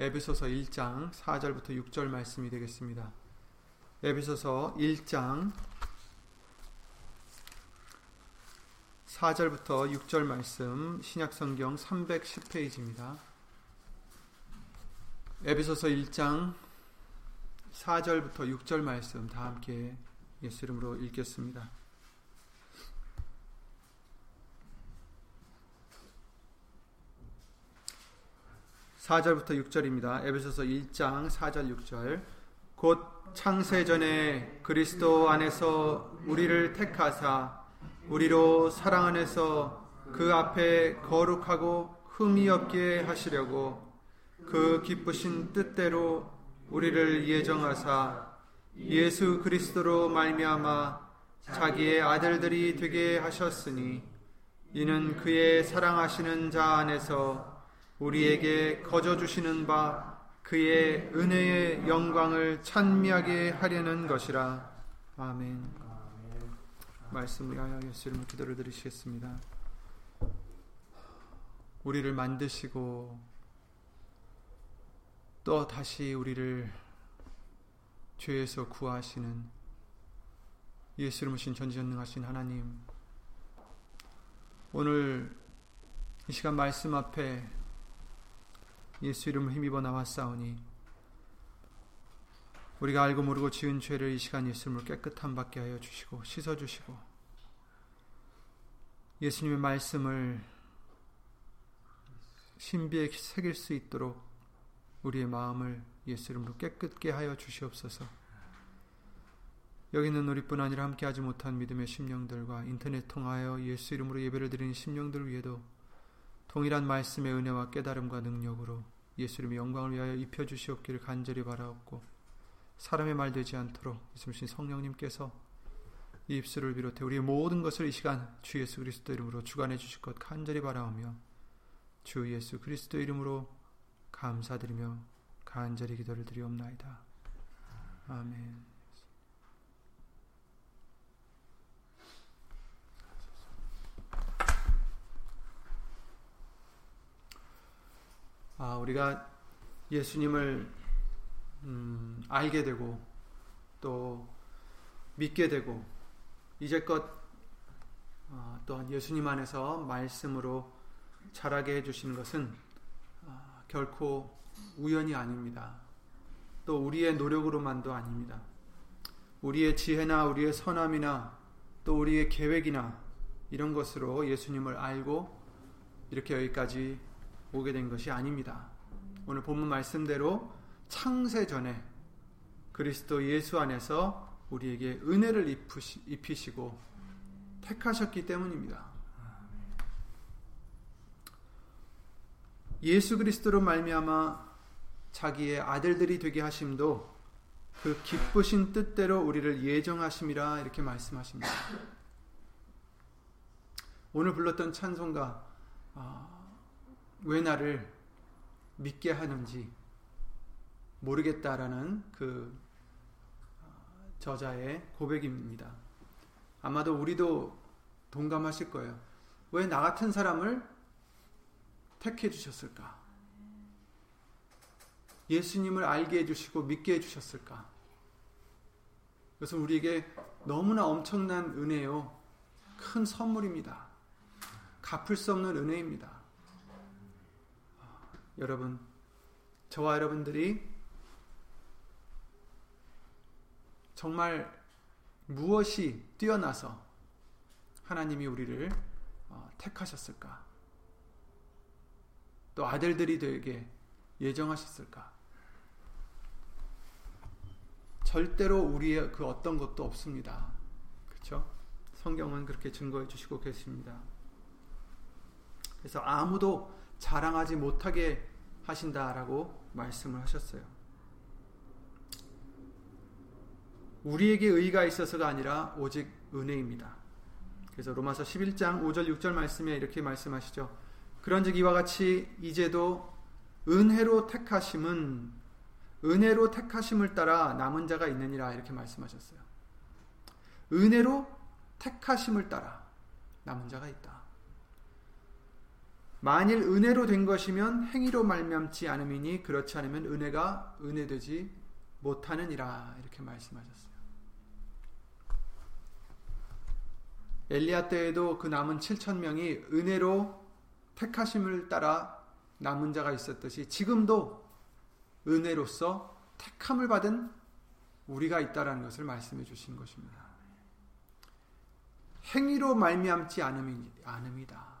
에베소서 1장 4절부터 6절 말씀이 되겠습니다. 에베소서 1장 4절부터 6절 말씀 신약성경 310페이지입니다. 에베소서 1장 4절부터 6절 말씀 다 함께 예수 이름으로 읽겠습니다. 4절부터 6절입니다. 에베소서 1장 4절 6절. 곧 창세 전에 그리스도 안에서 우리를 택하사 우리로 사랑 안에서 그 앞에 거룩하고 흠이 없게 하시려고 그 기쁘신 뜻대로 우리를 예정하사 예수 그리스도로 말미암아 자기의 아들들이 되게 하셨으니 이는 그의 사랑하시는 자 안에서 우리에게 거저 주시는 바 그의 은혜의 영광을 찬미하게 하려는 것이라. 아멘. 말씀을 위하여 예수 이름으로 기도를 드리시겠습니다. 우리를 만드시고 또 다시 우리를 죄에서 구하시는 예수 이름으로 신 전지전능하신 하나님 오늘 이 시간 말씀 앞에 예수 이름을 힘입어 나왔사오니 우리가 알고 모르고 지은 죄를 이 시간 예수님을 깨끗함 받게 하여 주시고 씻어 주시고 예수님의 말씀을 신비에 새길 수 있도록 우리의 마음을 예수 이름으로 깨끗게 하여 주시옵소서. 여기 있는 우리뿐 아니라 함께하지 못한 믿음의 심령들과 인터넷 통하여 예수 이름으로 예배를 드리는 심령들 위에도 동일한 말씀의 은혜와 깨달음과 능력으로 예수님의 영광을 위하여 입혀 주시옵기를 간절히 바라옵고 사람의 말 되지 않도록 예수님 성령님께서 이 입술을 비롯해 우리의 모든 것을 이 시간 주 예수 그리스도 이름으로 주관해 주실 것 간절히 바라오며 주 예수 그리스도 이름으로 감사드리며 간절히 기도를 드리옵나이다. 아멘. 아, 우리가 예수님을 음, 알게 되고 또 믿게 되고 이제껏 어, 또한 예수님 안에서 말씀으로 자라게 해주시는 것은 어, 결코 우연이 아닙니다. 또 우리의 노력으로만도 아닙니다. 우리의 지혜나 우리의 선함이나 또 우리의 계획이나 이런 것으로 예수님을 알고 이렇게 여기까지 오게 된 것이 아닙니다. 오늘 본문 말씀대로 창세 전에 그리스도 예수 안에서 우리에게 은혜를 입히시고 택하셨기 때문입니다. 예수 그리스도로 말미암아 자기의 아들들이 되게 하심도 그 기쁘신 뜻대로 우리를 예정하심이라 이렇게 말씀하십니다. 오늘 불렀던 찬송가 아, 왜 나를 믿게 하는지 모르겠다라는 그 어, 저자의 고백입니다. 아마도 우리도 동감하실 거예요. 왜 나 같은 사람을 택해 주셨을까? 예수님을 알게 해주시고 믿게 해주셨을까? 그것은 우리에게 너무나 엄청난 은혜요. 큰 선물입니다. 갚을 수 없는 은혜입니다. 여러분, 저와 여러분들이 정말 무엇이 뛰어나서 하나님이 우리를 어, 택하셨을까? 또 아들들이 되게 예정하셨을까? 절대로 우리의 그 어떤 것도 없습니다. 그렇죠? 성경은 그렇게 증거해 주시고 계십니다. 그래서 아무도 자랑하지 못하게 하신다라고 말씀을 하셨어요. 우리에게 의가 있어서가 아니라 오직 은혜입니다. 그래서 로마서 11장 5절 6절 말씀에 이렇게 말씀하시죠. 그런즉 이와 같이 이제도 은혜로 택하심은 은혜로 택하심을 따라 남은 자가 있느니라 이렇게 말씀하셨어요. 은혜로 택하심을 따라 남은 자가 있다. 만일 은혜로 된 것이면 행위로 말미암지 않음이니 그렇지 않으면 은혜가 은혜되지 못하느니라 이렇게 말씀하셨어요. 엘리야 때에도 그 남은 7천 명이 은혜로 택하심을 따라 남은 자가 있었듯이 지금도 은혜로서 택함을 받은 우리가 있다라는 것을 말씀해 주신 것입니다. 행위로 말미암지 않음이다.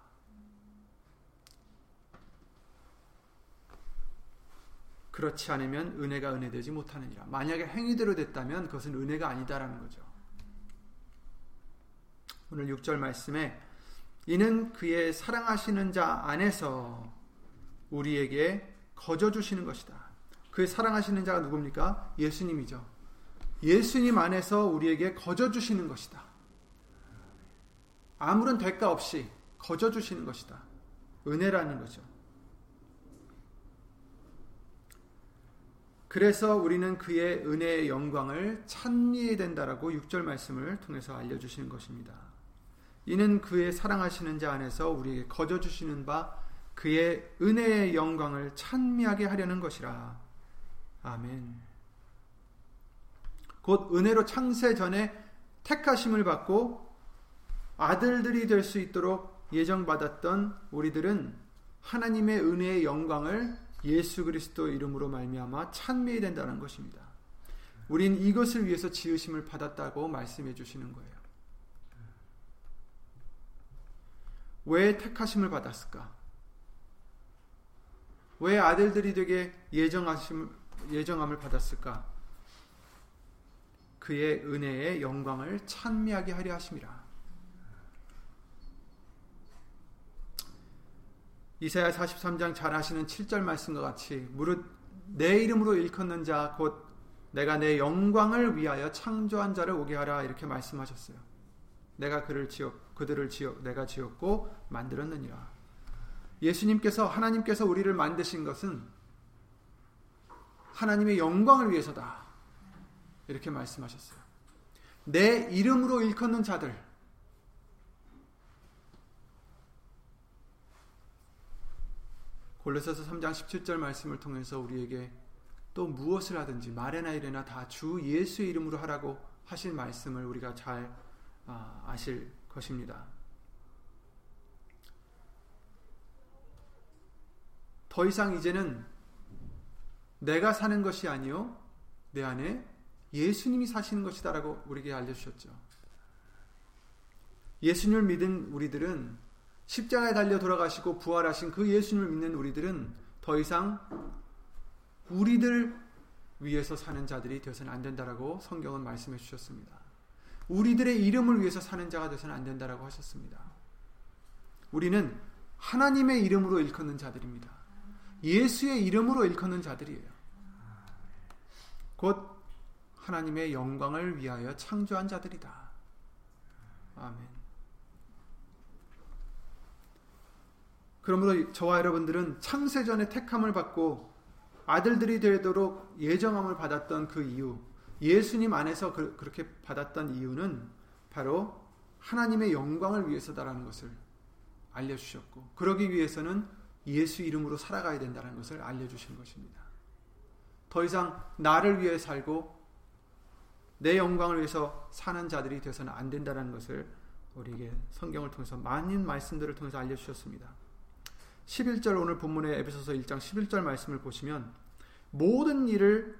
그렇지 않으면 은혜가 은혜되지 못하느니라. 만약에 행위대로 됐다면 그것은 은혜가 아니다라는 거죠. 오늘 6절 말씀에 이는 그의 사랑하시는 자 안에서 우리에게 거저 주시는 것이다. 그 사랑하시는 자가 누굽니까? 예수님이죠. 예수님 안에서 우리에게 거저 주시는 것이다. 아무런 대가 없이 거저 주시는 것이다. 은혜라는 거죠. 그래서 우리는 그의 은혜의 영광을 찬미해야 된다라고 6절 말씀을 통해서 알려주시는 것입니다. 이는 그의 사랑하시는 자 안에서 우리에게 거저 주시는 바 그의 은혜의 영광을 찬미하게 하려는 것이라. 아멘. 곧 은혜로 창세 전에 택하심을 받고 아들들이 될 수 있도록 예정받았던 우리들은 하나님의 은혜의 영광을 예수 그리스도 이름으로 말미암아 찬미해야 된다는 것입니다. 우린 이것을 위해서 지으심을 받았다고 말씀해 주시는 거예요. 왜 택하심을 받았을까? 왜 아들들이 되게 예정하심 예정함을 받았을까? 그의 은혜의 영광을 찬미하게 하려 하심이라. 이사야 43장 잘 아시는 7절 말씀과 같이 무릇 내 이름으로 일컫는 자 곧 내가 내 영광을 위하여 창조한 자를 오게 하라 이렇게 말씀하셨어요. 내가 그를 지었 그들을 지었 내가 지었고 만들었느니라. 예수님께서 하나님께서 우리를 만드신 것은 하나님의 영광을 위해서다. 이렇게 말씀하셨어요. 내 이름으로 일컫는 자들 골로새서 3장 17절 말씀을 통해서 우리에게 또 무엇을 하든지 말이나 이래나 다 주 예수의 이름으로 하라고 하신 말씀을 우리가 잘 아, 아실 것입니다. 더 이상 이제는 내가 사는 것이 아니요 내 안에 예수님이 사시는 것이다라고 우리에게 알려주셨죠. 예수님을 믿은 우리들은 십자가에 달려 돌아가시고 부활하신 그 예수님을 믿는 우리들은 더 이상 우리들 위해서 사는 자들이 되어서는 안 된다라고 성경은 말씀해 주셨습니다. 우리들의 이름을 위해서 사는 자가 되어서는 안 된다라고 하셨습니다. 우리는 하나님의 이름으로 일컫는 자들입니다. 예수의 이름으로 일컫는 자들이에요. 곧 하나님의 영광을 위하여 창조한 자들이다. 아멘. 그러므로 저와 여러분들은 창세전에 택함을 받고 아들들이 되도록 예정함을 받았던 그 이유, 예수님 안에서 그, 렇게 받았던 이유는 바로 하나님의 영광을 위해서다라는 것을 알려주셨고, 그러기 위해서는 예수 이름으로 살아가야 된다는 것을 알려주신 것입니다. 더 이상 나를 위해 살고 내 영광을 위해서 사는 자들이 되서는 안 된다는 것을 우리에게 성경을 통해서 많은 말씀들을 통해서 알려주셨습니다. 11절 오늘 본문의 에베소서 1장 11절 말씀을 보시면 모든 일을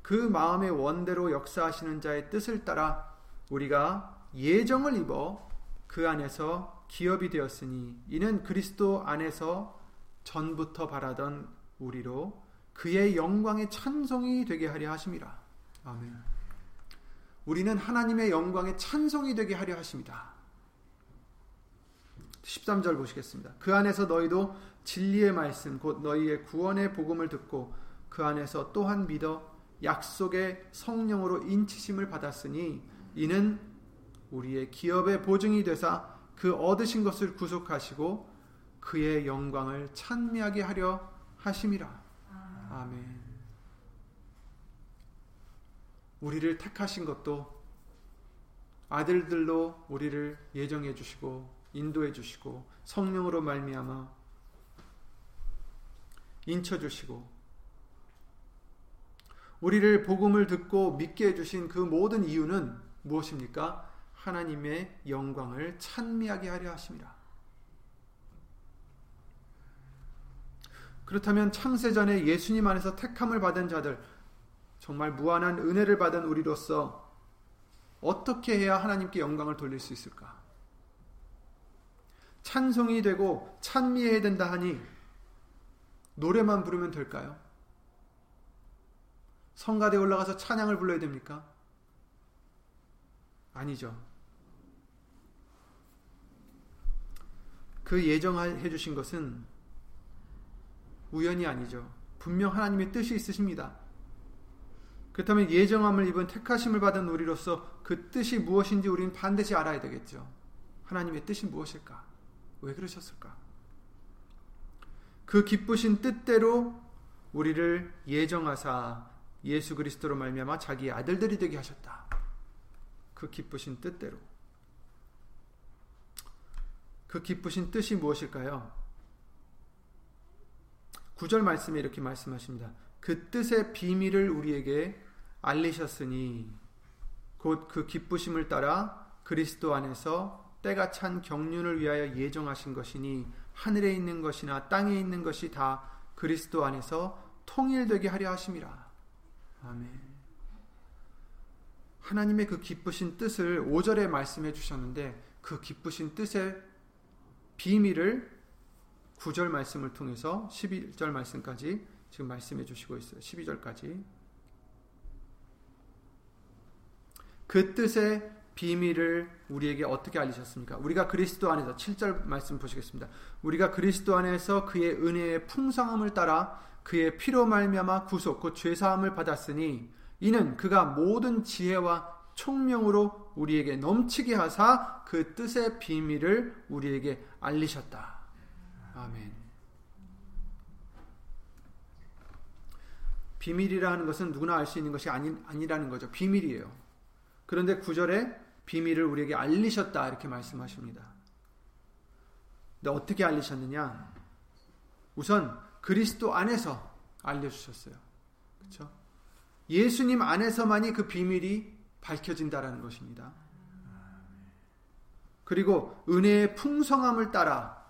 그 마음의 원대로 역사하시는 자의 뜻을 따라 우리가 예정을 입어 그 안에서 기업이 되었으니 이는 그리스도 안에서 전부터 바라던 우리로 그의 영광의 찬송이 되게 하려 하심이라. 아멘. 우리는 하나님의 영광의 찬송이 되게 하려 하십니다. 13절 보시겠습니다. 그 안에서 너희도 진리의 말씀 곧 너희의 구원의 복음을 듣고 그 안에서 또한 믿어 약속의 성령으로 인치심을 받았으니 이는 우리의 기업의 보증이 되사 그 얻으신 것을 구속하시고 그의 영광을 찬미하게 하려 하심이라. 아멘. 우리를 택하신 것도 아들들로 우리를 예정해 주시고 인도해 주시고 성령으로 말미암아 인쳐 주시고 우리를 복음을 듣고 믿게 해 주신 그 모든 이유는 무엇입니까? 하나님의 영광을 찬미하게 하려 하심이라. 그렇다면 창세전에 예수님 안에서 택함을 받은 자들, 정말 무한한 은혜를 받은 우리로서 어떻게 해야 하나님께 영광을 돌릴 수 있을까? 찬송이 되고 찬미해야 된다 하니 노래만 부르면 될까요? 성가대 올라가서 찬양을 불러야 됩니까? 아니죠. 그 예정해 주신 것은 우연이 아니죠. 분명 하나님의 뜻이 있으십니다. 그렇다면 예정함을 입은 택하심을 받은 우리로서 그 뜻이 무엇인지 우리는 반드시 알아야 되겠죠. 하나님의 뜻이 무엇일까? 왜 그러셨을까? 그 기쁘신 뜻대로 우리를 예정하사 예수 그리스도로 말미암아 자기 아들들이 되게 하셨다. 그 기쁘신 뜻대로. 그 기쁘신 뜻이 무엇일까요? 9절 말씀에 이렇게 말씀하십니다. 그 뜻의 비밀을 우리에게 알리셨으니 곧 그 기쁘심을 따라 그리스도 안에서 때가 찬 경륜을 위하여 예정하신 것이니 하늘에 있는 것이나 땅에 있는 것이 다 그리스도 안에서 통일되게 하려 하심이라. 아멘. 하나님의 그 기쁘신 뜻을 5절에 말씀해 주셨는데 그 기쁘신 뜻의 비밀을 9절 말씀을 통해서 11절 말씀까지 지금 말씀해 주시고 있어요. 12절까지. 그 뜻의 비밀을 우리에게 어떻게 알리셨습니까? 우리가 그리스도 안에서 7절 말씀 보시겠습니다. 우리가 그리스도 안에서 그의 은혜의 풍성함을 따라 그의 피로 말미암아 구속 곧 죄 사함을 받았으니 이는 그가 모든 지혜와 총명으로 우리에게 넘치게 하사 그 뜻의 비밀을 우리에게 알리셨다. 아멘. 비밀이라는 것은 누구나 알 수 있는 것이 아니, 아니라는 거죠. 비밀이에요. 그런데 구절에 비밀을 우리에게 알리셨다 이렇게 말씀하십니다. 근데 어떻게 알리셨느냐? 우선 그리스도 안에서 알려주셨어요. 그렇죠? 예수님 안에서만이 그 비밀이 밝혀진다라는 것입니다. 그리고 은혜의 풍성함을 따라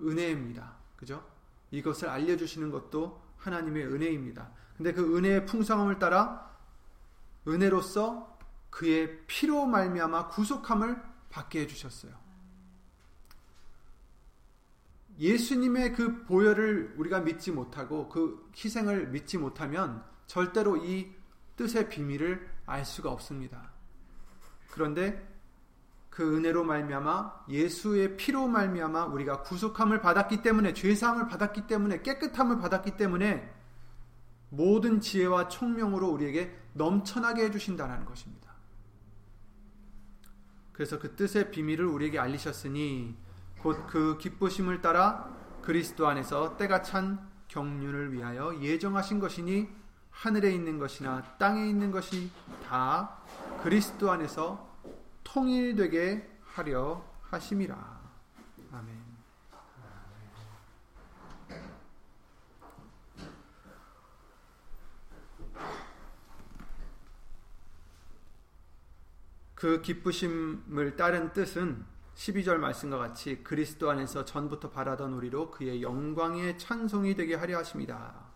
은혜입니다. 그죠? 이것을 알려주시는 것도 하나님의 은혜입니다. 근데 그 은혜의 풍성함을 따라 은혜로서 그의 피로 말미암아 구속함을 받게 해 주셨어요. 예수님의 그 보혈을 우리가 믿지 못하고 그 희생을 믿지 못하면 절대로 이 뜻의 비밀을 알 수가 없습니다. 그런데 그 은혜로 말미암아 예수의 피로 말미암아 우리가 구속함을 받았기 때문에 죄 사함을 받았기 때문에 깨끗함을 받았기 때문에 모든 지혜와 총명으로 우리에게 넘쳐나게 해 주신다는 것입니다. 그래서 그 뜻의 비밀을 우리에게 알리셨으니 곧 그 기쁘심을 따라 그리스도 안에서 때가 찬 경륜을 위하여 예정하신 것이니 하늘에 있는 것이나 땅에 있는 것이 다 그리스도 안에서 통일되게 하려 하심이라. 아멘. 그 기쁘심을 따른 뜻은 12절 말씀과 같이 그리스도 안에서 전부터 바라던 우리로 그의 영광의 찬송이 되게 하려 하십니다.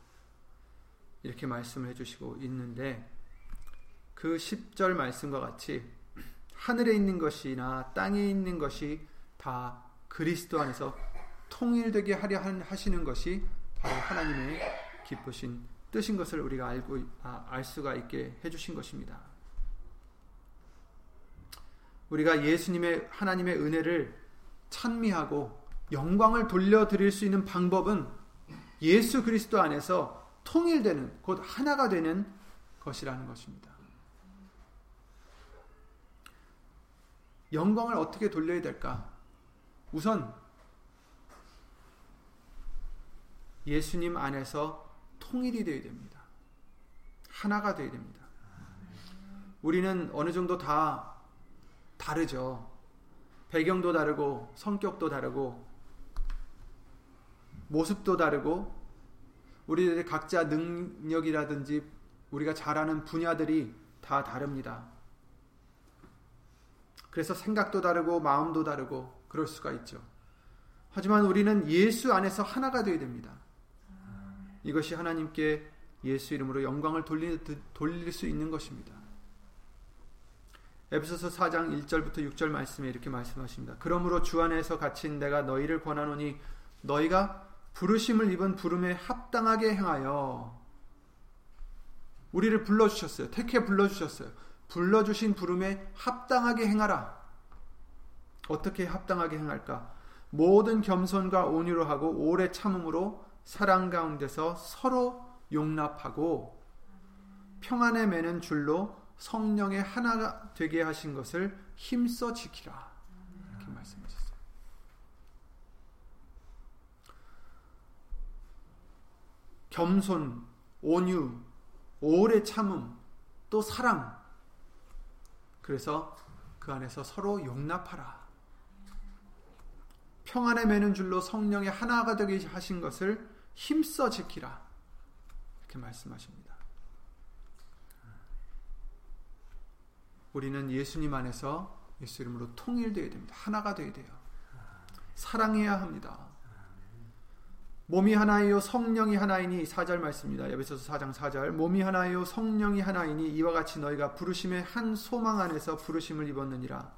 이렇게 말씀을 해주시고 있는데 그 10절 말씀과 같이 하늘에 있는 것이나 땅에 있는 것이 다 그리스도 안에서 통일되게 하려 하시는 것이 바로 하나님의 기쁘신 뜻인 것을 우리가 알고 아, 알 수가 있게 해주신 것입니다. 우리가 예수님의 하나님의 은혜를 찬미하고 영광을 돌려드릴 수 있는 방법은 예수 그리스도 안에서 통일되는 곧 하나가 되는 것이라는 것입니다. 영광을 어떻게 돌려야 될까? 우선 예수님 안에서 통일이 되어야 됩니다. 하나가 되어야 됩니다. 우리는 어느 정도 다 다르죠. 배경도 다르고 성격도 다르고 모습도 다르고 우리들의 각자 능력이라든지 우리가 잘하는 분야들이 다 다릅니다. 그래서 생각도 다르고 마음도 다르고 그럴 수가 있죠. 하지만 우리는 예수 안에서 하나가 되어야 됩니다. 이것이 하나님께 예수 이름으로 영광을 돌릴, 수 있는 것입니다. 에베소서 4장 1절부터 6절 말씀에 이렇게 말씀하십니다. 그러므로 주 안에서 갇힌 내가 너희를 권하노니 너희가 부르심을 입은 부름에 합당하게 행하여 우리를 불러 주셨어요. 택해 불러 주셨어요. 불러 주신 부름에 합당하게 행하라. 어떻게 합당하게 행할까? 모든 겸손과 온유로 하고 오래 참음으로 사랑 가운데서 서로 용납하고 평안에 매는 줄로 성령의 하나가 되게 하신 것을 힘써 지키라. 이렇게 말씀하셨어요. 겸손, 온유, 오래 참음, 또 사랑. 그래서 그 안에서 서로 용납하라. 평안에 매는 줄로 성령의 하나가 되게 하신 것을 힘써 지키라. 이렇게 말씀하십니다. 우리는 예수님 안에서 예수 이름으로 통일되어야 됩니다. 하나가 되어야 돼요. 사랑해야 합니다. 몸이 하나이요 성령이 하나이니 4절 말씀입니다. 에베소서 4장 4절 몸이 하나이요 성령이 하나이니 이와 같이 너희가 부르심의 한 소망 안에서 부르심을 입었느니라.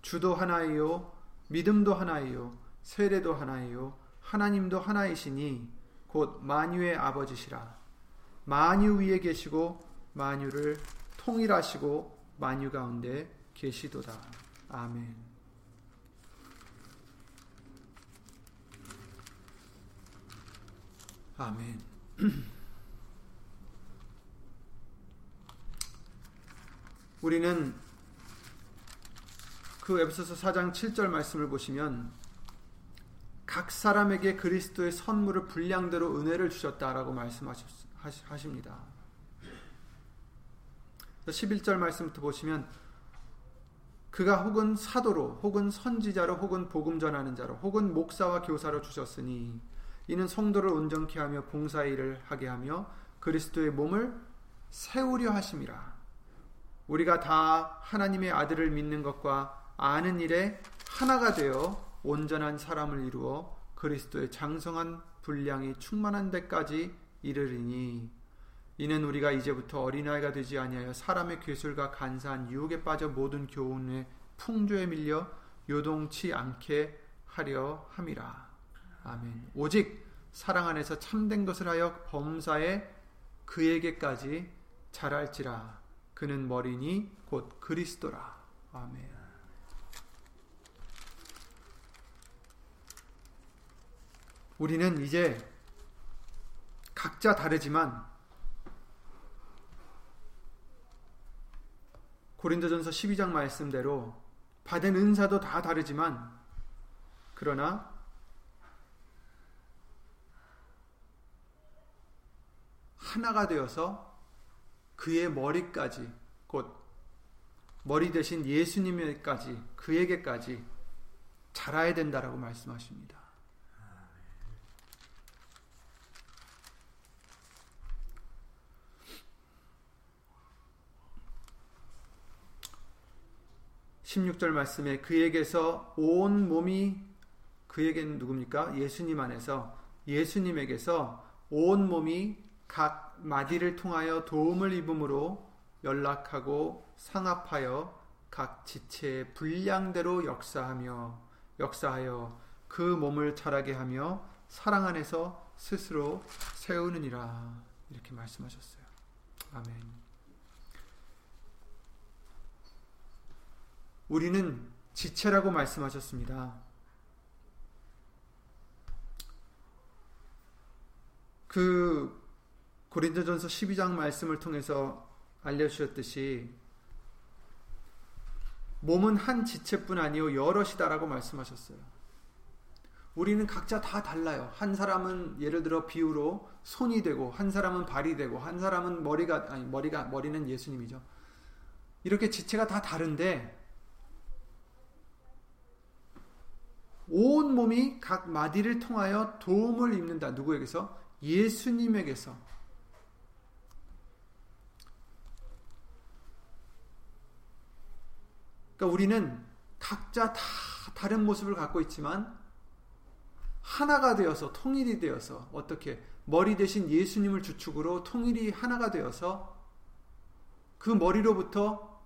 주도 하나이요 믿음도 하나이요 세례도 하나이요 하나님도 하나이시니 곧 만유의 아버지시라. 만유 위에 계시고 만유를 통일하시고 만유 가운데 계시도다. 아멘. 아멘. 우리는 그 에베소서 4장 7절 말씀을 보시면 각 사람에게 그리스도의 선물을 분량대로 은혜를 주셨다라고 말씀하십니다. 11절 말씀부터 보시면 그가 혹은 사도로 혹은 선지자로 혹은 복음 전하는 자로 혹은 목사와 교사로 주셨으니 이는 성도를 온전케 하며 봉사의 일을 하게 하며 그리스도의 몸을 세우려 하심이라. 우리가 다 하나님의 아들을 믿는 것과 아는 일에 하나가 되어 온전한 사람을 이루어 그리스도의 장성한 분량이 충만한 데까지 이르리니 이는 우리가 이제부터 어린아이가 되지 아니하여 사람의 괴술과 간사한 유혹에 빠져 모든 교훈의 풍조에 밀려 요동치 않게 하려 함이라. 아멘. 오직 사랑 안에서 참된 것을 하여 범사에 그에게까지 자랄지라. 그는 머리니 곧 그리스도라. 아멘. 우리는 이제 각자 다르지만 고린도전서 12장 말씀대로 받은 은사도 다 다르지만 그러나 하나가 되어서 그의 머리까지 곧 머리 대신 예수님에까지 그에게까지 자라야 된다라고 말씀하십니다. 16절 말씀에 그에게서 온 몸이 그에게는 누굽니까? 예수님 안에서 예수님에게서 온 몸이 각 마디를 통하여 도움을 입음으로 연락하고 상합하여 각 지체의 분량대로 역사하며 역사하여 그 몸을 자라게 하며 사랑 안에서 스스로 세우느니라 이렇게 말씀하셨어요. 아멘. 우리는 지체라고 말씀하셨습니다. 그 고린도전서 12장 말씀을 통해서 알려주셨듯이 몸은 한 지체뿐 아니요 여럿이다라고 말씀하셨어요. 우리는 각자 다 달라요. 한 사람은 예를 들어 비유로 손이 되고 한 사람은 발이 되고 한 사람은 머리가 아니 머리가 머리는 예수님이죠. 이렇게 지체가 다 다른데 온 몸이 각 마디를 통하여 도움을 입는다. 누구에게서? 예수님에게서 그러니까 우리는 각자 다 다른 모습을 갖고 있지만 하나가 되어서 통일이 되어서 어떻게 머리 대신 예수님을 주축으로 통일이 하나가 되어서 그 머리로부터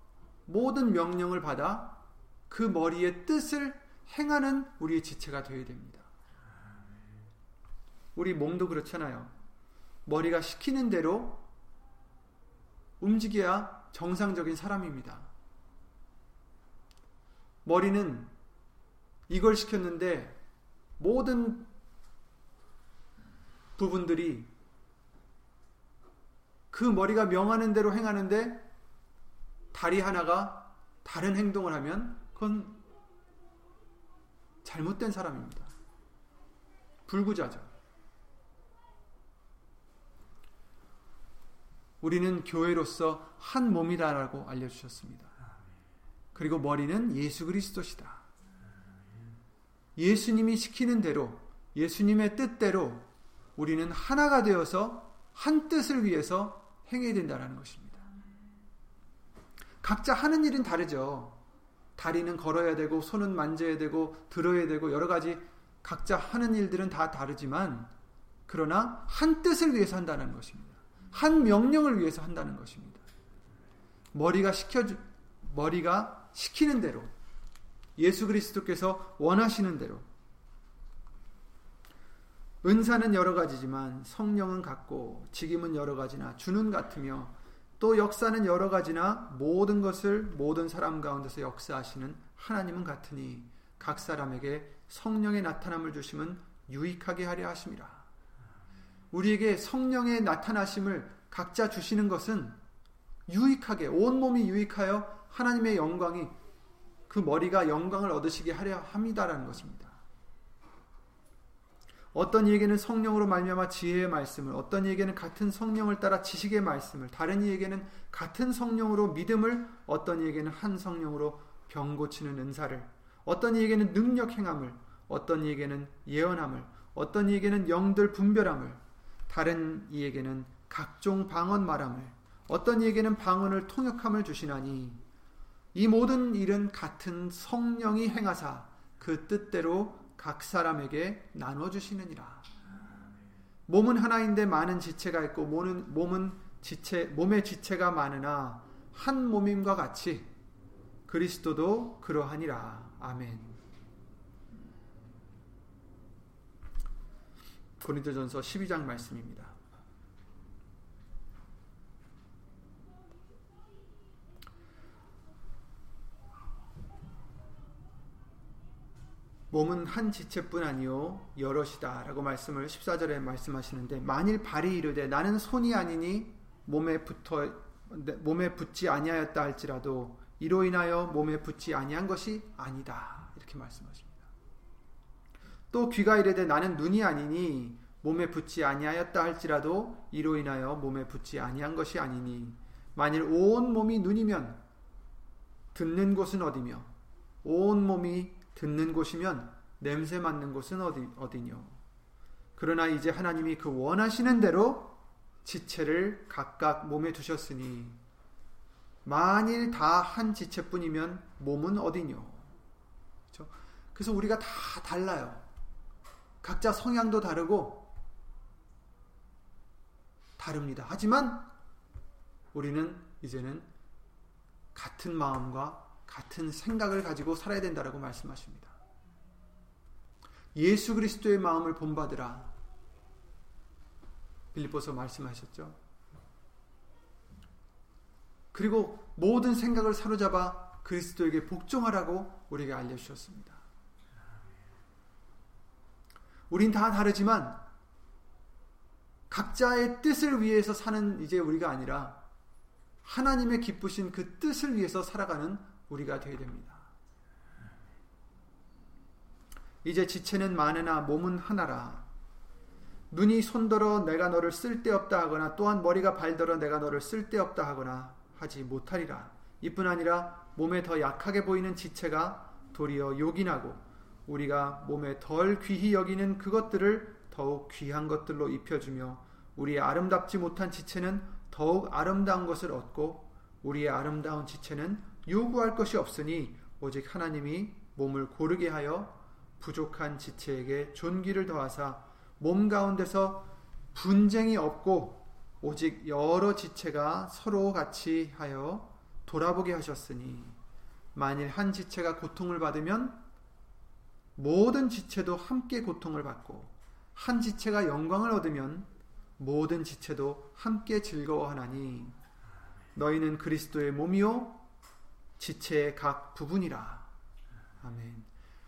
모든 명령을 받아 그 머리의 뜻을 행하는 우리의 지체가 되어야 됩니다. 우리 몸도 그렇잖아요. 머리가 시키는 대로 움직여야 정상적인 사람입니다. 머리는 이걸 시켰는데 모든 부분들이 그 머리가 명하는 대로 행하는데 다리 하나가 다른 행동을 하면 그건 잘못된 사람입니다. 불구자죠. 우리는 교회로서 한 몸이다라고 알려주셨습니다. 그리고 머리는 예수 그리스도시다. 예수님이 시키는 대로, 예수님의 뜻대로 우리는 하나가 되어서 한 뜻을 위해서 행해야 된다는 것입니다. 각자 하는 일은 다르죠. 다리는 걸어야 되고 손은 만져야 되고 들어야 되고 여러 가지 각자 하는 일들은 다 다르지만 그러나 한 뜻을 위해서 한다는 것입니다. 한 명령을 위해서 한다는 것입니다. 머리가 시켜 머리가 시키는 대로 예수 그리스도께서 원하시는 대로 은사는 여러 가지지만 성령은 같고 직임은 여러 가지나 주는 같으며 또 역사는 여러 가지나 모든 것을 모든 사람 가운데서 역사하시는 하나님은 같으니 각 사람에게 성령의 나타남을 주심은 유익하게 하려 하심이라. 우리에게 성령의 나타나심을 각자 주시는 것은 유익하게 온 몸이 유익하여 하나님의 영광이 그 머리가 영광을 얻으시게 하려 합니다라는 것입니다. 어떤 이에게는 성령으로 말미암아 지혜의 말씀을, 어떤 이에게는 같은 성령을 따라 지식의 말씀을, 다른 이에게는 같은 성령으로 믿음을, 어떤 이에게는 한 성령으로 병 고치는 은사를, 어떤 이에게는 능력 행함을, 어떤 이에게는 예언함을, 어떤 이에게는 영들 분별함을, 다른 이에게는 각종 방언 말함을, 어떤 이에게는 방언을 통역함을 주시나니 이 모든 일은 같은 성령이 행하사 그 뜻대로 각 사람에게 나눠 주시느니라. 몸은 하나인데 많은 지체가 있고 몸은 몸은 지체 몸의 지체가 많으나 한 몸임과 같이 그리스도도 그러하니라. 아멘. 고린도전서 12장 말씀입니다. 몸은 한 지체뿐 아니요 여럿이다라고 말씀을 14절에 말씀하시는데 만일 발이 이르되 나는 손이 아니니 몸에 붙어 몸에 붙지 아니하였다 할지라도 이로 인하여 몸에 붙지 아니한 것이 아니다 이렇게 말씀하십니다. 또 귀가 이르되 나는 눈이 아니니 몸에 붙지 아니하였다 할지라도 이로 인하여 몸에 붙지 아니한 것이 아니니 만일 온 몸이 눈이면 듣는 곳은 어디며 온 몸이 듣는 곳이면 냄새 맡는 곳은 어디, 어디뇨. 그러나 이제 하나님이 그 원하시는 대로 지체를 각각 몸에 두셨으니 만일 다 한 지체뿐이면 몸은 어디뇨. 그렇죠? 그래서 우리가 다 달라요. 각자 성향도 다르고 다릅니다. 하지만 우리는 이제는 같은 마음과 같은 생각을 가지고 살아야 된다라고 말씀하십니다. 예수 그리스도의 마음을 본받으라. 빌립보서 말씀하셨죠. 그리고 모든 생각을 사로잡아 그리스도에게 복종하라고 우리에게 알려주셨습니다. 우린 다 다르지만 각자의 뜻을 위해서 사는 이제 우리가 아니라 하나님의 기쁘신 그 뜻을 위해서 살아가는 우리가 되어야 됩니다. 이제 지체는 많으나 몸은 하나라. 눈이 손더러 내가 너를 쓸데없다 하거나 또한 머리가 발더러 내가 너를 쓸데없다 하거나 하지 못하리라. 이뿐 아니라 몸에 더 약하게 보이는 지체가 도리어 요긴하고 우리가 몸에 덜 귀히 여기는 그것들을 더욱 귀한 것들로 입혀주며 우리의 아름답지 못한 지체는 더욱 아름다운 것을 얻고 우리의 아름다운 지체는 요구할 것이 없으니 오직 하나님이 몸을 고르게 하여 부족한 지체에게 존귀를 더하사 몸 가운데서 분쟁이 없고 오직 여러 지체가 서로 같이 하여 돌아보게 하셨으니 만일 한 지체가 고통을 받으면 모든 지체도 함께 고통을 받고 한 지체가 영광을 얻으면 모든 지체도 함께 즐거워하나니 너희는 그리스도의 몸이요 지체의 각 부분이라. 아멘.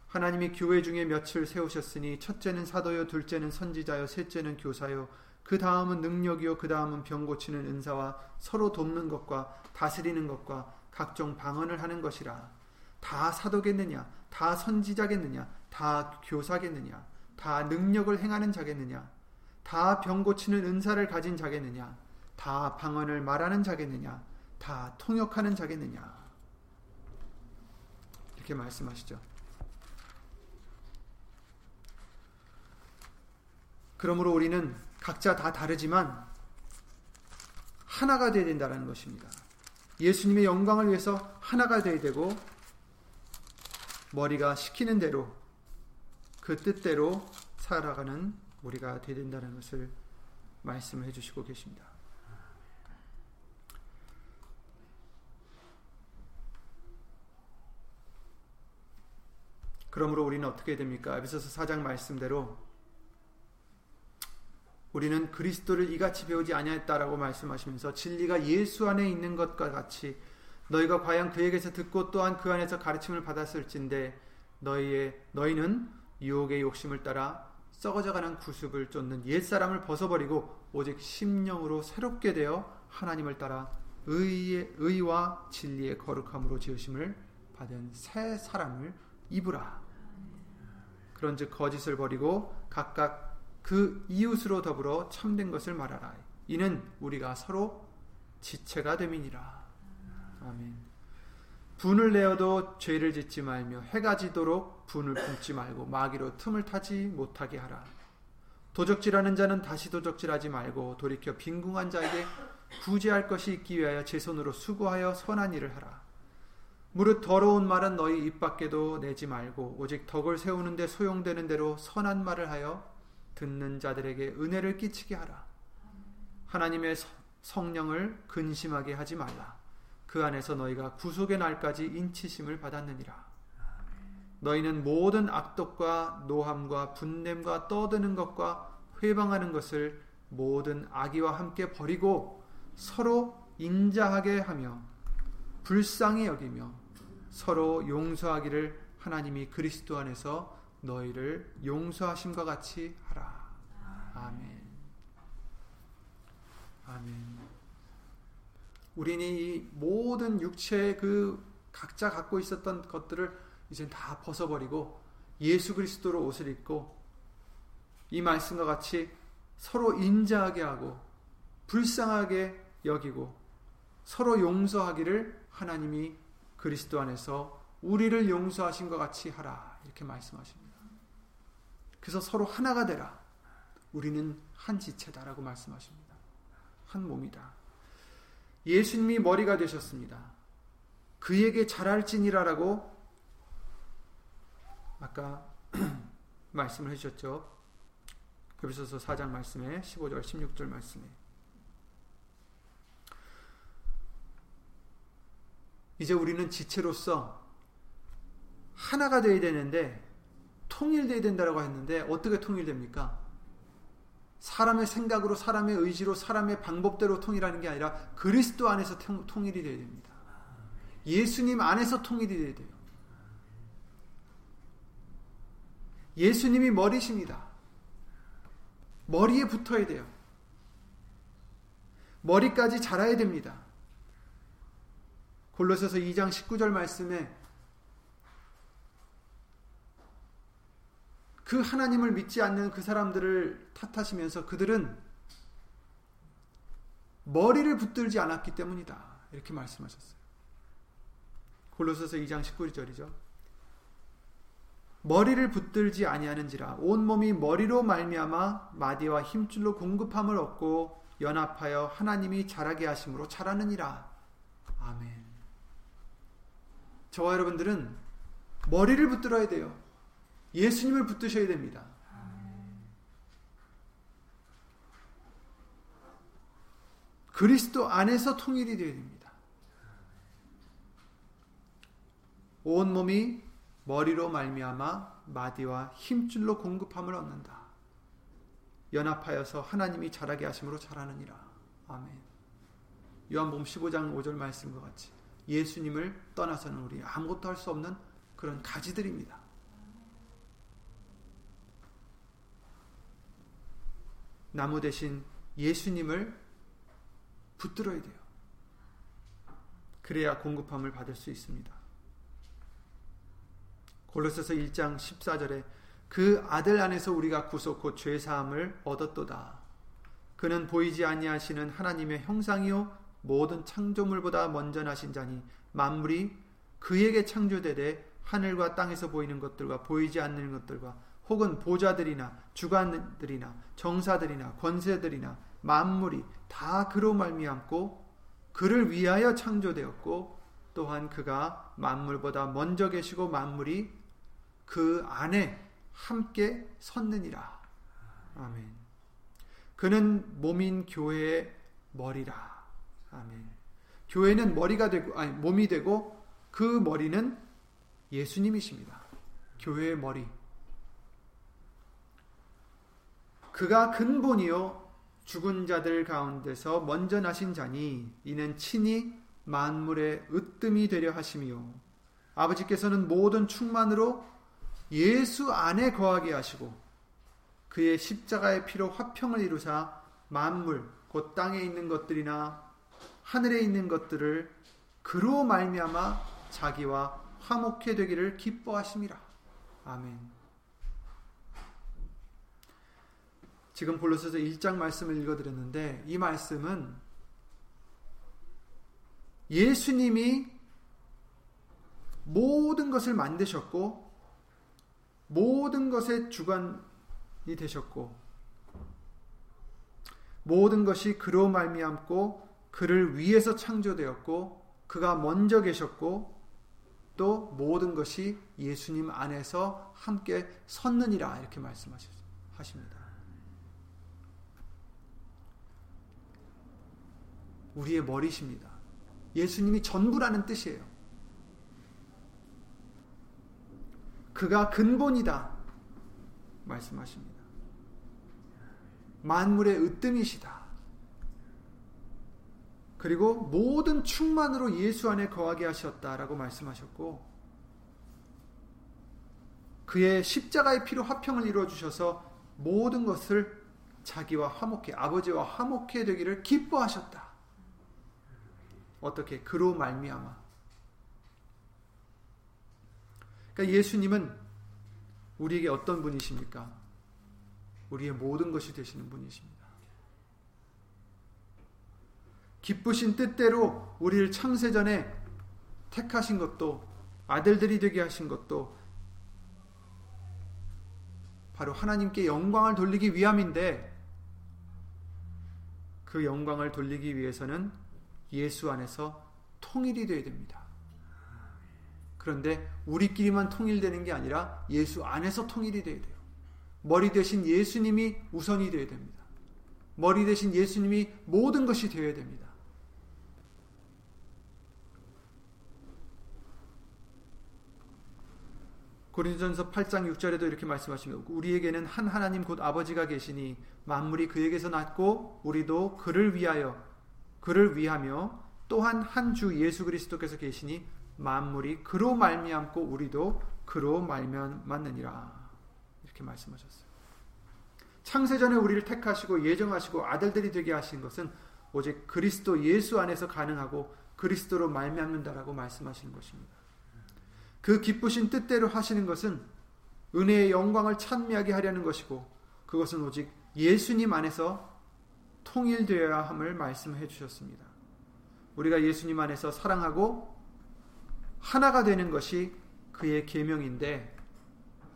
하나님이 교회 중에 며칠 세우셨으니 첫째는 사도요 둘째는 선지자요 셋째는 교사요. 그 다음은 능력이요 그 다음은 병 고치는 은사와 서로 돕는 것과 다스리는 것과 각종 방언을 하는 것이라. 다 사도겠느냐 다 선지자겠느냐 다 교사겠느냐 다 능력을 행하는 자겠느냐 다 병 고치는 은사를 가진 자겠느냐 다 방언을 말하는 자겠느냐 다 통역하는 자겠느냐 이렇게 말씀하시죠. 그러므로 우리는 각자 다 다르지만 하나가 되어야 된다는 것입니다. 예수님의 영광을 위해서 하나가 되어야 되고 머리가 시키는 대로 그 뜻대로 살아가는 우리가 되어야 된다는 것을 말씀을 해주시고 계십니다. 그러므로 우리는 어떻게 됩니까? 에베소서 4장 말씀대로 우리는 그리스도를 이같이 배우지 아니하였다라고 말씀하시면서 진리가 예수 안에 있는 것과 같이 너희가 과연 그에게서 듣고 또한 그 안에서 가르침을 받았을진데 너희의 너희는 유혹의 욕심을 따라 썩어져가는 구습을 쫓는 옛 사람을 벗어버리고 오직 심령으로 새롭게 되어 하나님을 따라 의의 의와 진리의 거룩함으로 지으심을 받은 새 사람을 입으라. 그런즉 거짓을 버리고 각각 그 이웃으로 더불어 참된 것을 말하라. 이는 우리가 서로 지체가 됨이니라. 아멘. 분을 내어도 죄를 짓지 말며 해가 지도록 분을 품지 말고 마귀로 틈을 타지 못하게 하라. 도적질하는 자는 다시 도적질하지 말고 돌이켜 빈궁한 자에게 구제할 것이 있기 위하여 제 손으로 수고하여 선한 일을 하라. 무릇 더러운 말은 너희 입 밖에도 내지 말고 오직 덕을 세우는데 소용되는 대로 선한 말을 하여 듣는 자들에게 은혜를 끼치게 하라. 하나님의 성령을 근심하게 하지 말라. 그 안에서 너희가 구속의 날까지 인치심을 받았느니라. 너희는 모든 악독과 노함과 분냄과 떠드는 것과 회방하는 것을 모든 악의와 함께 버리고 서로 인자하게 하며 불쌍히 여기며 서로 용서하기를 하나님이 그리스도 안에서 너희를 용서하심과 같이 하라. 아멘. 아멘. 우리는 이 모든 육체의 그 각자 갖고 있었던 것들을 이제 다 벗어버리고 예수 그리스도로 옷을 입고 이 말씀과 같이 서로 인자하게 하고 불쌍하게 여기고 서로 용서하기를 하나님이 그리스도 안에서 우리를 용서하신 것 같이 하라. 이렇게 말씀하십니다. 그래서 서로 하나가 되라. 우리는 한 지체다라고 말씀하십니다. 한 몸이다. 예수님이 머리가 되셨습니다. 그에게 잘할지니라라고 아까 말씀을 해주셨죠. 그래서 4장 말씀에 15절 16절 말씀에 이제 우리는 지체로서 하나가 되어야 되는데 통일되어야 된다고 했는데 어떻게 통일됩니까? 사람의 생각으로 사람의 의지로 사람의 방법대로 통일하는 게 아니라 그리스도 안에서 통일이 되어야 됩니다. 예수님 안에서 통일이 되어야 돼요. 예수님이 머리십니다. 머리에 붙어야 돼요. 머리까지 자라야 됩니다. 골로새서 2장 19절 말씀에 그 하나님을 믿지 않는 그 사람들을 탓하시면서 그들은 머리를 붙들지 않았기 때문이다. 이렇게 말씀하셨어요. 골로새서 2장 19절이죠. 머리를 붙들지 아니하는지라 온 몸이 머리로 말미암아 마디와 힘줄로 공급함을 얻고 연합하여 하나님이 자라게 하심으로 자라느니라. 아멘. 저와 여러분들은 머리를 붙들어야 돼요. 예수님을 붙드셔야 됩니다. 그리스도 안에서 통일이 되어야 됩니다. 온 몸이 머리로 말미암아 마디와 힘줄로 공급함을 얻는다. 연합하여서 하나님이 자라게 하심으로 자라느니라. 아멘. 요한복음 15장 5절 말씀과 같이 예수님을 떠나서는 우리 아무것도 할 수 없는 그런 가지들입니다. 나무 대신 예수님을 붙들어야 돼요. 그래야 공급함을 받을 수 있습니다. 골로새서 1장 14절에 그 아들 안에서 우리가 구속 곧 죄 사함을 얻었도다. 그는 보이지 아니하시는 하나님의 형상이요 모든 창조물보다 먼저 나신 자니 만물이 그에게 창조되되 하늘과 땅에서 보이는 것들과 보이지 않는 것들과 혹은 보좌들이나 주관들이나 정사들이나 권세들이나 만물이 다 그로 말미암고 그를 위하여 창조되었고 또한 그가 만물보다 먼저 계시고 만물이 그 안에 함께 섰느니라. 아멘. 그는 몸인 교회의 머리라. 아멘. 교회는 머리가 되고 아니 몸이 되고 그 머리는 예수님이십니다. 교회의 머리. 그가 근본이요 죽은 자들 가운데서 먼저 나신 자니 이는 친히 만물의 으뜸이 되려 하심이요 아버지께서는 모든 충만으로 예수 안에 거하게 하시고 그의 십자가의 피로 화평을 이루사 만물 곧 땅에 있는 것들이나 하늘에 있는 것들을 그로 말미암아 자기와 화목해 되기를 기뻐하심이라 아멘. 지금 골로새서 1장 말씀을 읽어 드렸는데 이 말씀은 예수님이 모든 것을 만드셨고 모든 것의 주관이 되셨고 모든 것이 그로 말미암고 그를 위해서 창조되었고 그가 먼저 계셨고 또 모든 것이 예수님 안에서 함께 섰느니라 이렇게 말씀하십니다. 우리의 머리십니다. 예수님이 전부라는 뜻이에요. 그가 근본이다. 말씀하십니다. 만물의 으뜸이시다. 그리고 모든 충만으로 예수 안에 거하게 하셨다라고 말씀하셨고, 그의 십자가의 피로 화평을 이루어 주셔서 모든 것을 자기와 화목해 아버지와 화목해 되기를 기뻐하셨다. 어떻게 그로 말미암아. 그러니까 예수님은 우리에게 어떤 분이십니까? 우리의 모든 것이 되시는 분이십니다. 기쁘신 뜻대로 우리를 창세전에 택하신 것도 아들들이 되게 하신 것도 바로 하나님께 영광을 돌리기 위함인데 그 영광을 돌리기 위해서는 예수 안에서 통일이 되어야 됩니다. 그런데 우리끼리만 통일되는 게 아니라 예수 안에서 통일이 되어야 돼요. 머리 대신 예수님이 우선이 되어야 됩니다. 머리 대신 예수님이 모든 것이 되어야 됩니다. 고린도전서 8장 6절에도 이렇게 말씀하십니다. 우리에게는 한 하나님 곧 아버지가 계시니 만물이 그에게서 났고 우리도 그를 위하여 그를 위하며 또한 한 주 예수 그리스도께서 계시니 만물이 그로 말미암고 우리도 그로 말미암았느니라 이렇게 말씀하셨어요. 창세전에 우리를 택하시고 예정하시고 아들들이 되게 하신 것은 오직 그리스도 예수 안에서 가능하고 그리스도로 말미암는다라고 말씀하시는 것입니다. 그 기쁘신 뜻대로 하시는 것은 은혜의 영광을 찬미하게 하려는 것이고 그것은 오직 예수님 안에서 통일되어야 함을 말씀해 주셨습니다. 우리가 예수님 안에서 사랑하고 하나가 되는 것이 그의 계명인데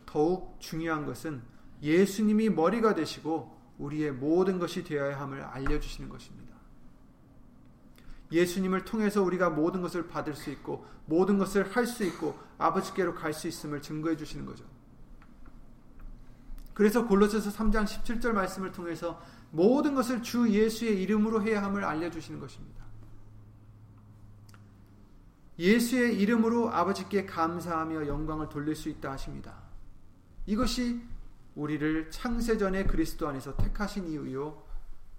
더욱 중요한 것은 예수님이 머리가 되시고 우리의 모든 것이 되어야 함을 알려 주시는 것입니다. 예수님을 통해서 우리가 모든 것을 받을 수 있고 모든 것을 할 수 있고 아버지께로 갈 수 있음을 증거해 주시는 거죠. 그래서 골로새서 3장 17절 말씀을 통해서 모든 것을 주 예수의 이름으로 해야 함을 알려 주시는 것입니다. 예수의 이름으로 아버지께 감사하며 영광을 돌릴 수 있다 하십니다. 이것이 우리를 창세전에 그리스도 안에서 택하신 이유요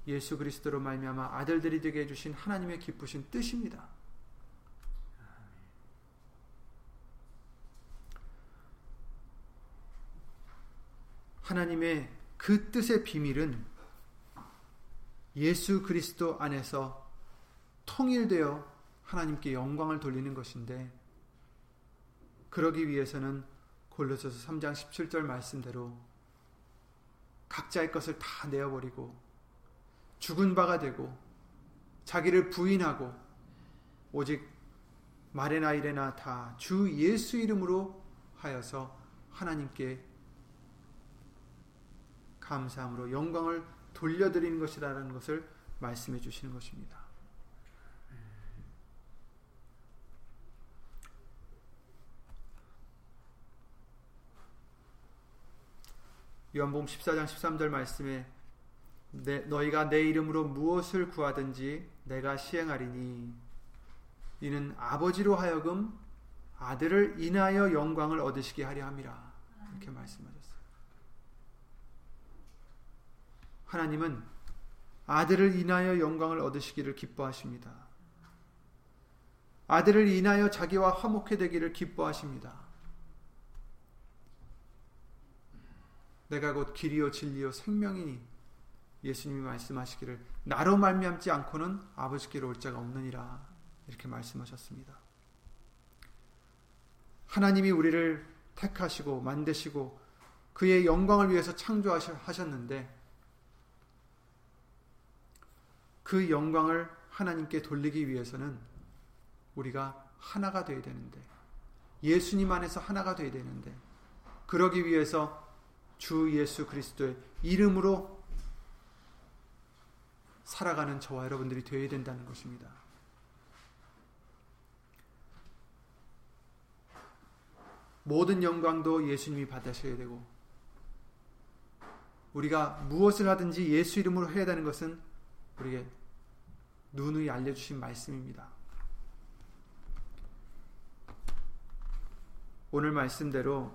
예수 그리스도로 말미암아 아들들이 되게 해 주신 하나님의 기쁘신 뜻입니다. 하나님의 그 뜻의 비밀은 예수 그리스도 안에서 통일되어 하나님께 영광을 돌리는 것인데 그러기 위해서는 골로새서 3장 17절 말씀대로 각자의 것을 다 내어버리고 죽은 바가 되고 자기를 부인하고 오직 말에나 이래나 다 주 예수 이름으로 하여서 하나님께 감사함으로 영광을 돌려드리는 것이라는 것을 말씀해 주시는 것입니다. 요한복음 14장 13절 말씀에 내, 너희가 내 이름으로 무엇을 구하든지 내가 시행하리니 이는 아버지로 하여금 아들을 인하여 영광을 얻으시게 하려 함이라 이렇게 말씀하셨어요. 하나님은 아들을 인하여 영광을 얻으시기를 기뻐하십니다. 아들을 인하여 자기와 화목해 되기를 기뻐하십니다. 내가 곧 길이요 진리요 생명이니 예수님이 말씀하시기를 나로 말미암지 않고는 아버지께로 올 자가 없느니라 이렇게 말씀하셨습니다. 하나님이 우리를 택하시고 만드시고 그의 영광을 위해서 창조하셨는데 그 영광을 하나님께 돌리기 위해서는 우리가 하나가 되어야 되는데 예수님 안에서 하나가 되어야 되는데 그러기 위해서 주 예수 그리스도의 이름으로 살아가는 저와 여러분들이 되어야 된다는 것입니다. 모든 영광도 예수님이 받으셔야 되고 우리가 무엇을 하든지 예수 이름으로 해야 되는 것은 우리에게 누누이 알려주신 말씀입니다. 오늘 말씀대로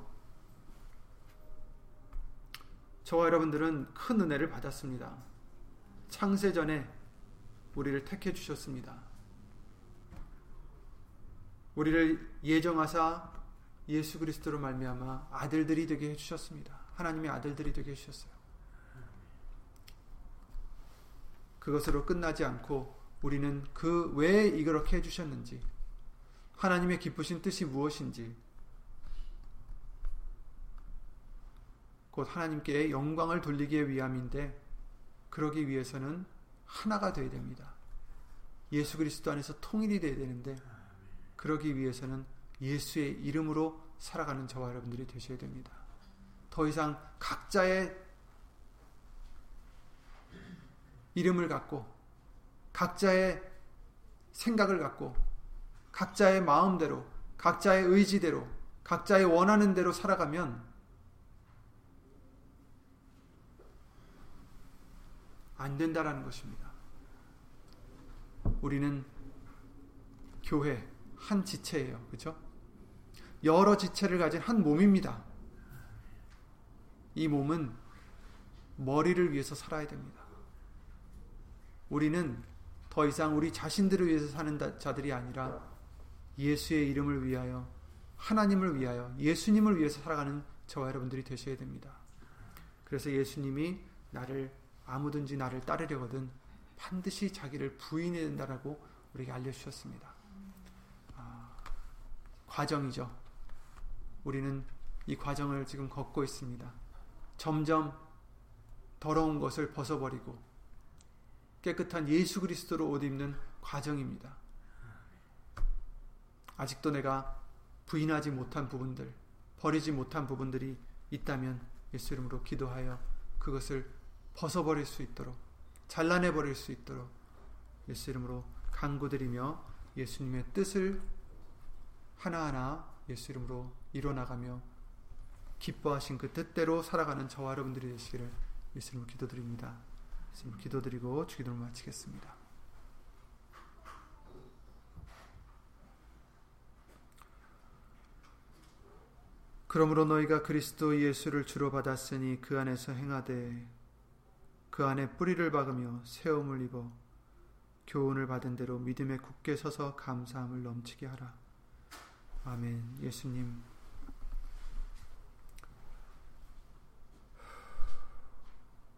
저와 여러분들은 큰 은혜를 받았습니다. 창세전에 우리를 택해 주셨습니다. 우리를 예정하사 예수 그리스도로 말미암아 아들들이 되게 해 주셨습니다. 하나님의 아들들이 되게 해 주셨어요. 그것으로 끝나지 않고 우리는 그 왜 이렇게 해 주셨는지 하나님의 기쁘신 뜻이 무엇인지 곧 하나님께 영광을 돌리기 위함인데 그러기 위해서는 하나가 되어야 됩니다. 예수 그리스도 안에서 통일이 되어야 되는데 그러기 위해서는 예수의 이름으로 살아가는 저와 여러분들이 되셔야 됩니다. 더 이상 각자의 이름을 갖고 각자의 생각을 갖고 각자의 마음대로 각자의 의지대로 각자의 원하는 대로 살아가면 안 된다라는 것입니다. 우리는 교회 한 지체예요. 그렇죠? 여러 지체를 가진 한 몸입니다. 이 몸은 머리를 위해서 살아야 됩니다. 우리는 더 이상 우리 자신들을 위해서 사는 자들이 아니라 예수의 이름을 위하여 하나님을 위하여 예수님을 위해서 살아가는 저와 여러분들이 되셔야 됩니다. 그래서 예수님이 나를 아무든지 나를 따르려거든 반드시 자기를 부인해야 된다라고 우리에게 알려주셨습니다. 아, 과정이죠. 우리는 이 과정을 지금 걷고 있습니다. 점점 더러운 것을 벗어버리고 깨끗한 예수 그리스도로 옷 입는 과정입니다. 아직도 내가 부인하지 못한 부분들, 버리지 못한 부분들이 있다면 예수 이름으로 기도하여 그것을 벗어버릴 수 있도록 잘라내버릴 수 있도록 예수 이름으로 간구드리며 예수님의 뜻을 하나하나 예수 이름으로 이뤄나가며 기뻐하신 그 뜻대로 살아가는 저와 여러분들이 되시기를 예수 이름으로 기도드립니다. 예수 이름으로 기도드리고 주기도를 마치겠습니다. 그러므로 너희가 그리스도 예수를 주로 받았으니 그 안에서 행하되 그 안에 뿌리를 박으며 세움을 입어 교훈을 받은 대로 믿음에 굳게 서서 감사함을 넘치게 하라. 아멘. 예수님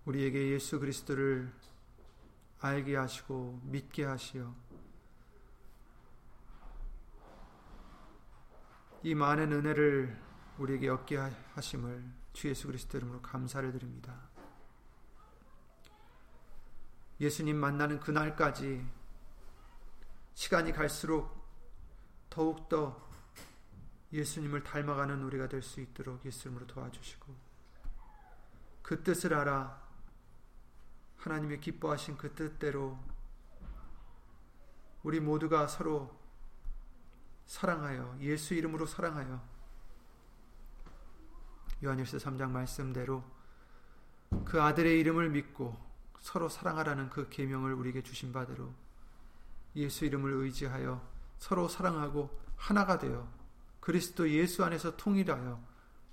우리에게 예수 그리스도를 알게 하시고 믿게 하시어 이 많은 은혜를 우리에게 얻게 하심을 주 예수 그리스도 이름으로 감사를 드립니다. 예수님 만나는 그날까지 시간이 갈수록 더욱더 예수님을 닮아가는 우리가 될 수 있도록 예수님으로 도와주시고 그 뜻을 알아 하나님의 기뻐하신 그 뜻대로 우리 모두가 서로 사랑하여 예수 이름으로 사랑하여 요한일서 3장 말씀대로 그 아들의 이름을 믿고 서로 사랑하라는 그 계명을 우리에게 주신 바대로 예수 이름을 의지하여 서로 사랑하고 하나가 되어 그리스도 예수 안에서 통일하여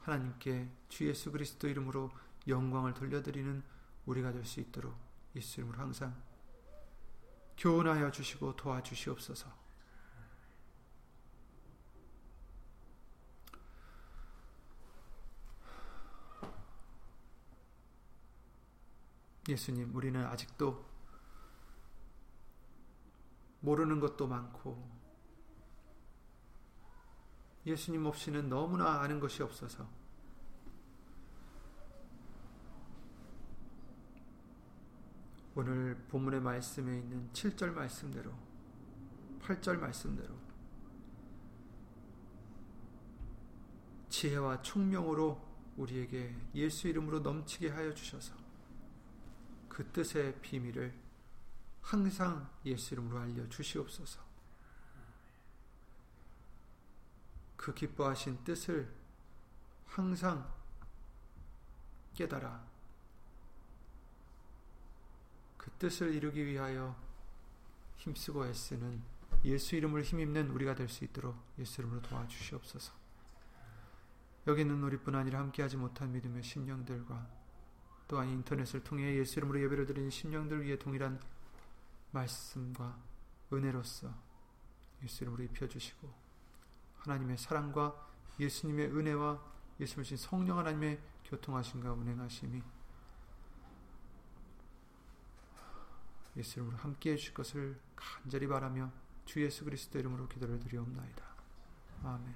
하나님께 주 예수 그리스도 이름으로 영광을 돌려드리는 우리가 될 수 있도록 예수 이름으로 항상 교훈하여 주시고 도와주시옵소서. 예수님, 우리는 아직도 모르는 것도 많고, 예수님 없이는 너무나 아는 것이 없어서, 오늘 본문의 말씀에 있는 7절 말씀대로, 8절 말씀대로, 지혜와 총명으로 우리에게 예수 이름으로 넘치게 하여 주셔서, 그 뜻의 비밀을 항상 예수 이름으로 알려 주시옵소서. 그 기뻐하신 뜻을 항상 깨달아 그 뜻을 이루기 위하여 힘쓰고 애쓰는 예수 이름을 힘입는 우리가 될 수 있도록 예수 이름으로 도와주시옵소서. 여기는 우리뿐 아니라 함께하지 못한 믿음의 심령들과 또한 인터넷을 통해 예수 이름으로 예배를 드리는 심령들 위해 동일한 말씀과 은혜로서 예수 이름으로 입혀주시고 하나님의 사랑과 예수님의 은혜와 예수님 성령 하나님의 교통하심과 운행하심이 예수 이름으로 함께 해 주실 것을 간절히 바라며 주 예수 그리스도 이름으로 기도를 드리옵나이다. 아멘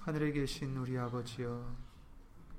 하늘에 계신 우리 아버지여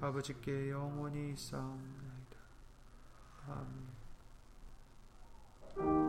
아버지께 영원히 싸움나이다. 아멘.